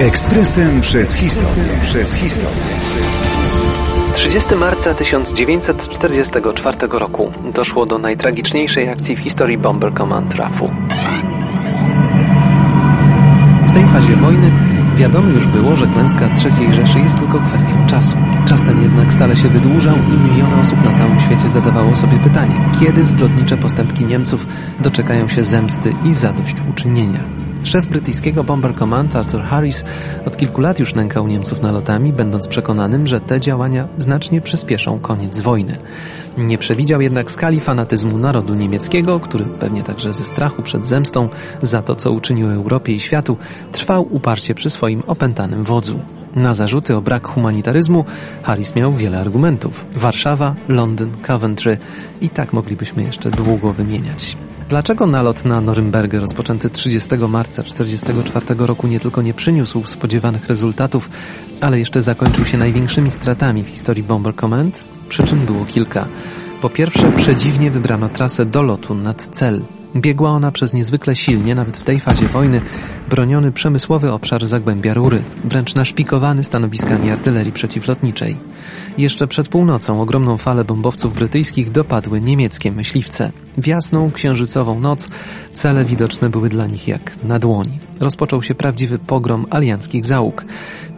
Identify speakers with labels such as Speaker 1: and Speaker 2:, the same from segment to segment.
Speaker 1: Ekspresem przez historię. Przez historię.
Speaker 2: 30 marca 1944 roku doszło do najtragiczniejszej akcji w historii Bomber Command RAF-u. W tej fazie wojny wiadomo już było, że klęska III Rzeszy jest tylko kwestią czasu. Czas ten jednak stale się wydłużał i miliony osób na całym świecie zadawało sobie pytanie, kiedy zbrodnicze postępki Niemców doczekają się zemsty i zadośćuczynienia. Szef brytyjskiego Bomber Command Arthur Harris od kilku lat już nękał Niemców nalotami, będąc przekonanym, że te działania znacznie przyspieszą koniec wojny. Nie przewidział jednak skali fanatyzmu narodu niemieckiego, który pewnie także ze strachu przed zemstą za to, co uczynił Europie i światu, trwał uparcie przy swoim opętanym wodzu. Na zarzuty o brak humanitaryzmu Harris miał wiele argumentów. Warszawa, Londyn, Coventry i tak moglibyśmy jeszcze długo wymieniać. Dlaczego nalot na Norymbergę rozpoczęty 30 marca 1944 roku nie tylko nie przyniósł spodziewanych rezultatów, ale jeszcze zakończył się największymi stratami w historii Bomber Command? Przyczyn było kilka. Po pierwsze, przedziwnie wybrano trasę dolotu nad cel. Biegła ona przez niezwykle silnie, nawet w tej fazie wojny, broniony przemysłowy obszar Zagłębia Rury, wręcz naszpikowany stanowiskami artylerii przeciwlotniczej. Jeszcze przed północą ogromną falę bombowców brytyjskich dopadły niemieckie myśliwce. W jasną, księżycową noc cele widoczne były dla nich jak na dłoni. Rozpoczął się prawdziwy pogrom alianckich załóg.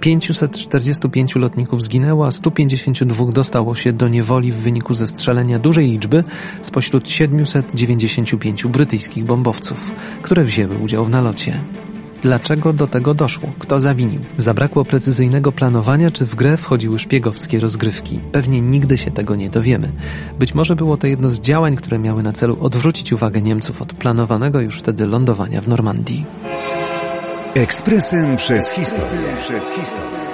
Speaker 2: 545 lotników zginęło, a 152 dostało się do niewoli w wyniku zestrzelenia dużej liczby spośród 795 brytyjskich bombowców, które wzięły udział w nalocie. Dlaczego do tego doszło? Kto zawinił? Zabrakło precyzyjnego planowania, czy w grę wchodziły szpiegowskie rozgrywki? Pewnie nigdy się tego nie dowiemy. Być może było to jedno z działań, które miały na celu odwrócić uwagę Niemców od planowanego już wtedy lądowania w Normandii.
Speaker 1: Ekspresem przez historię. Przez historię.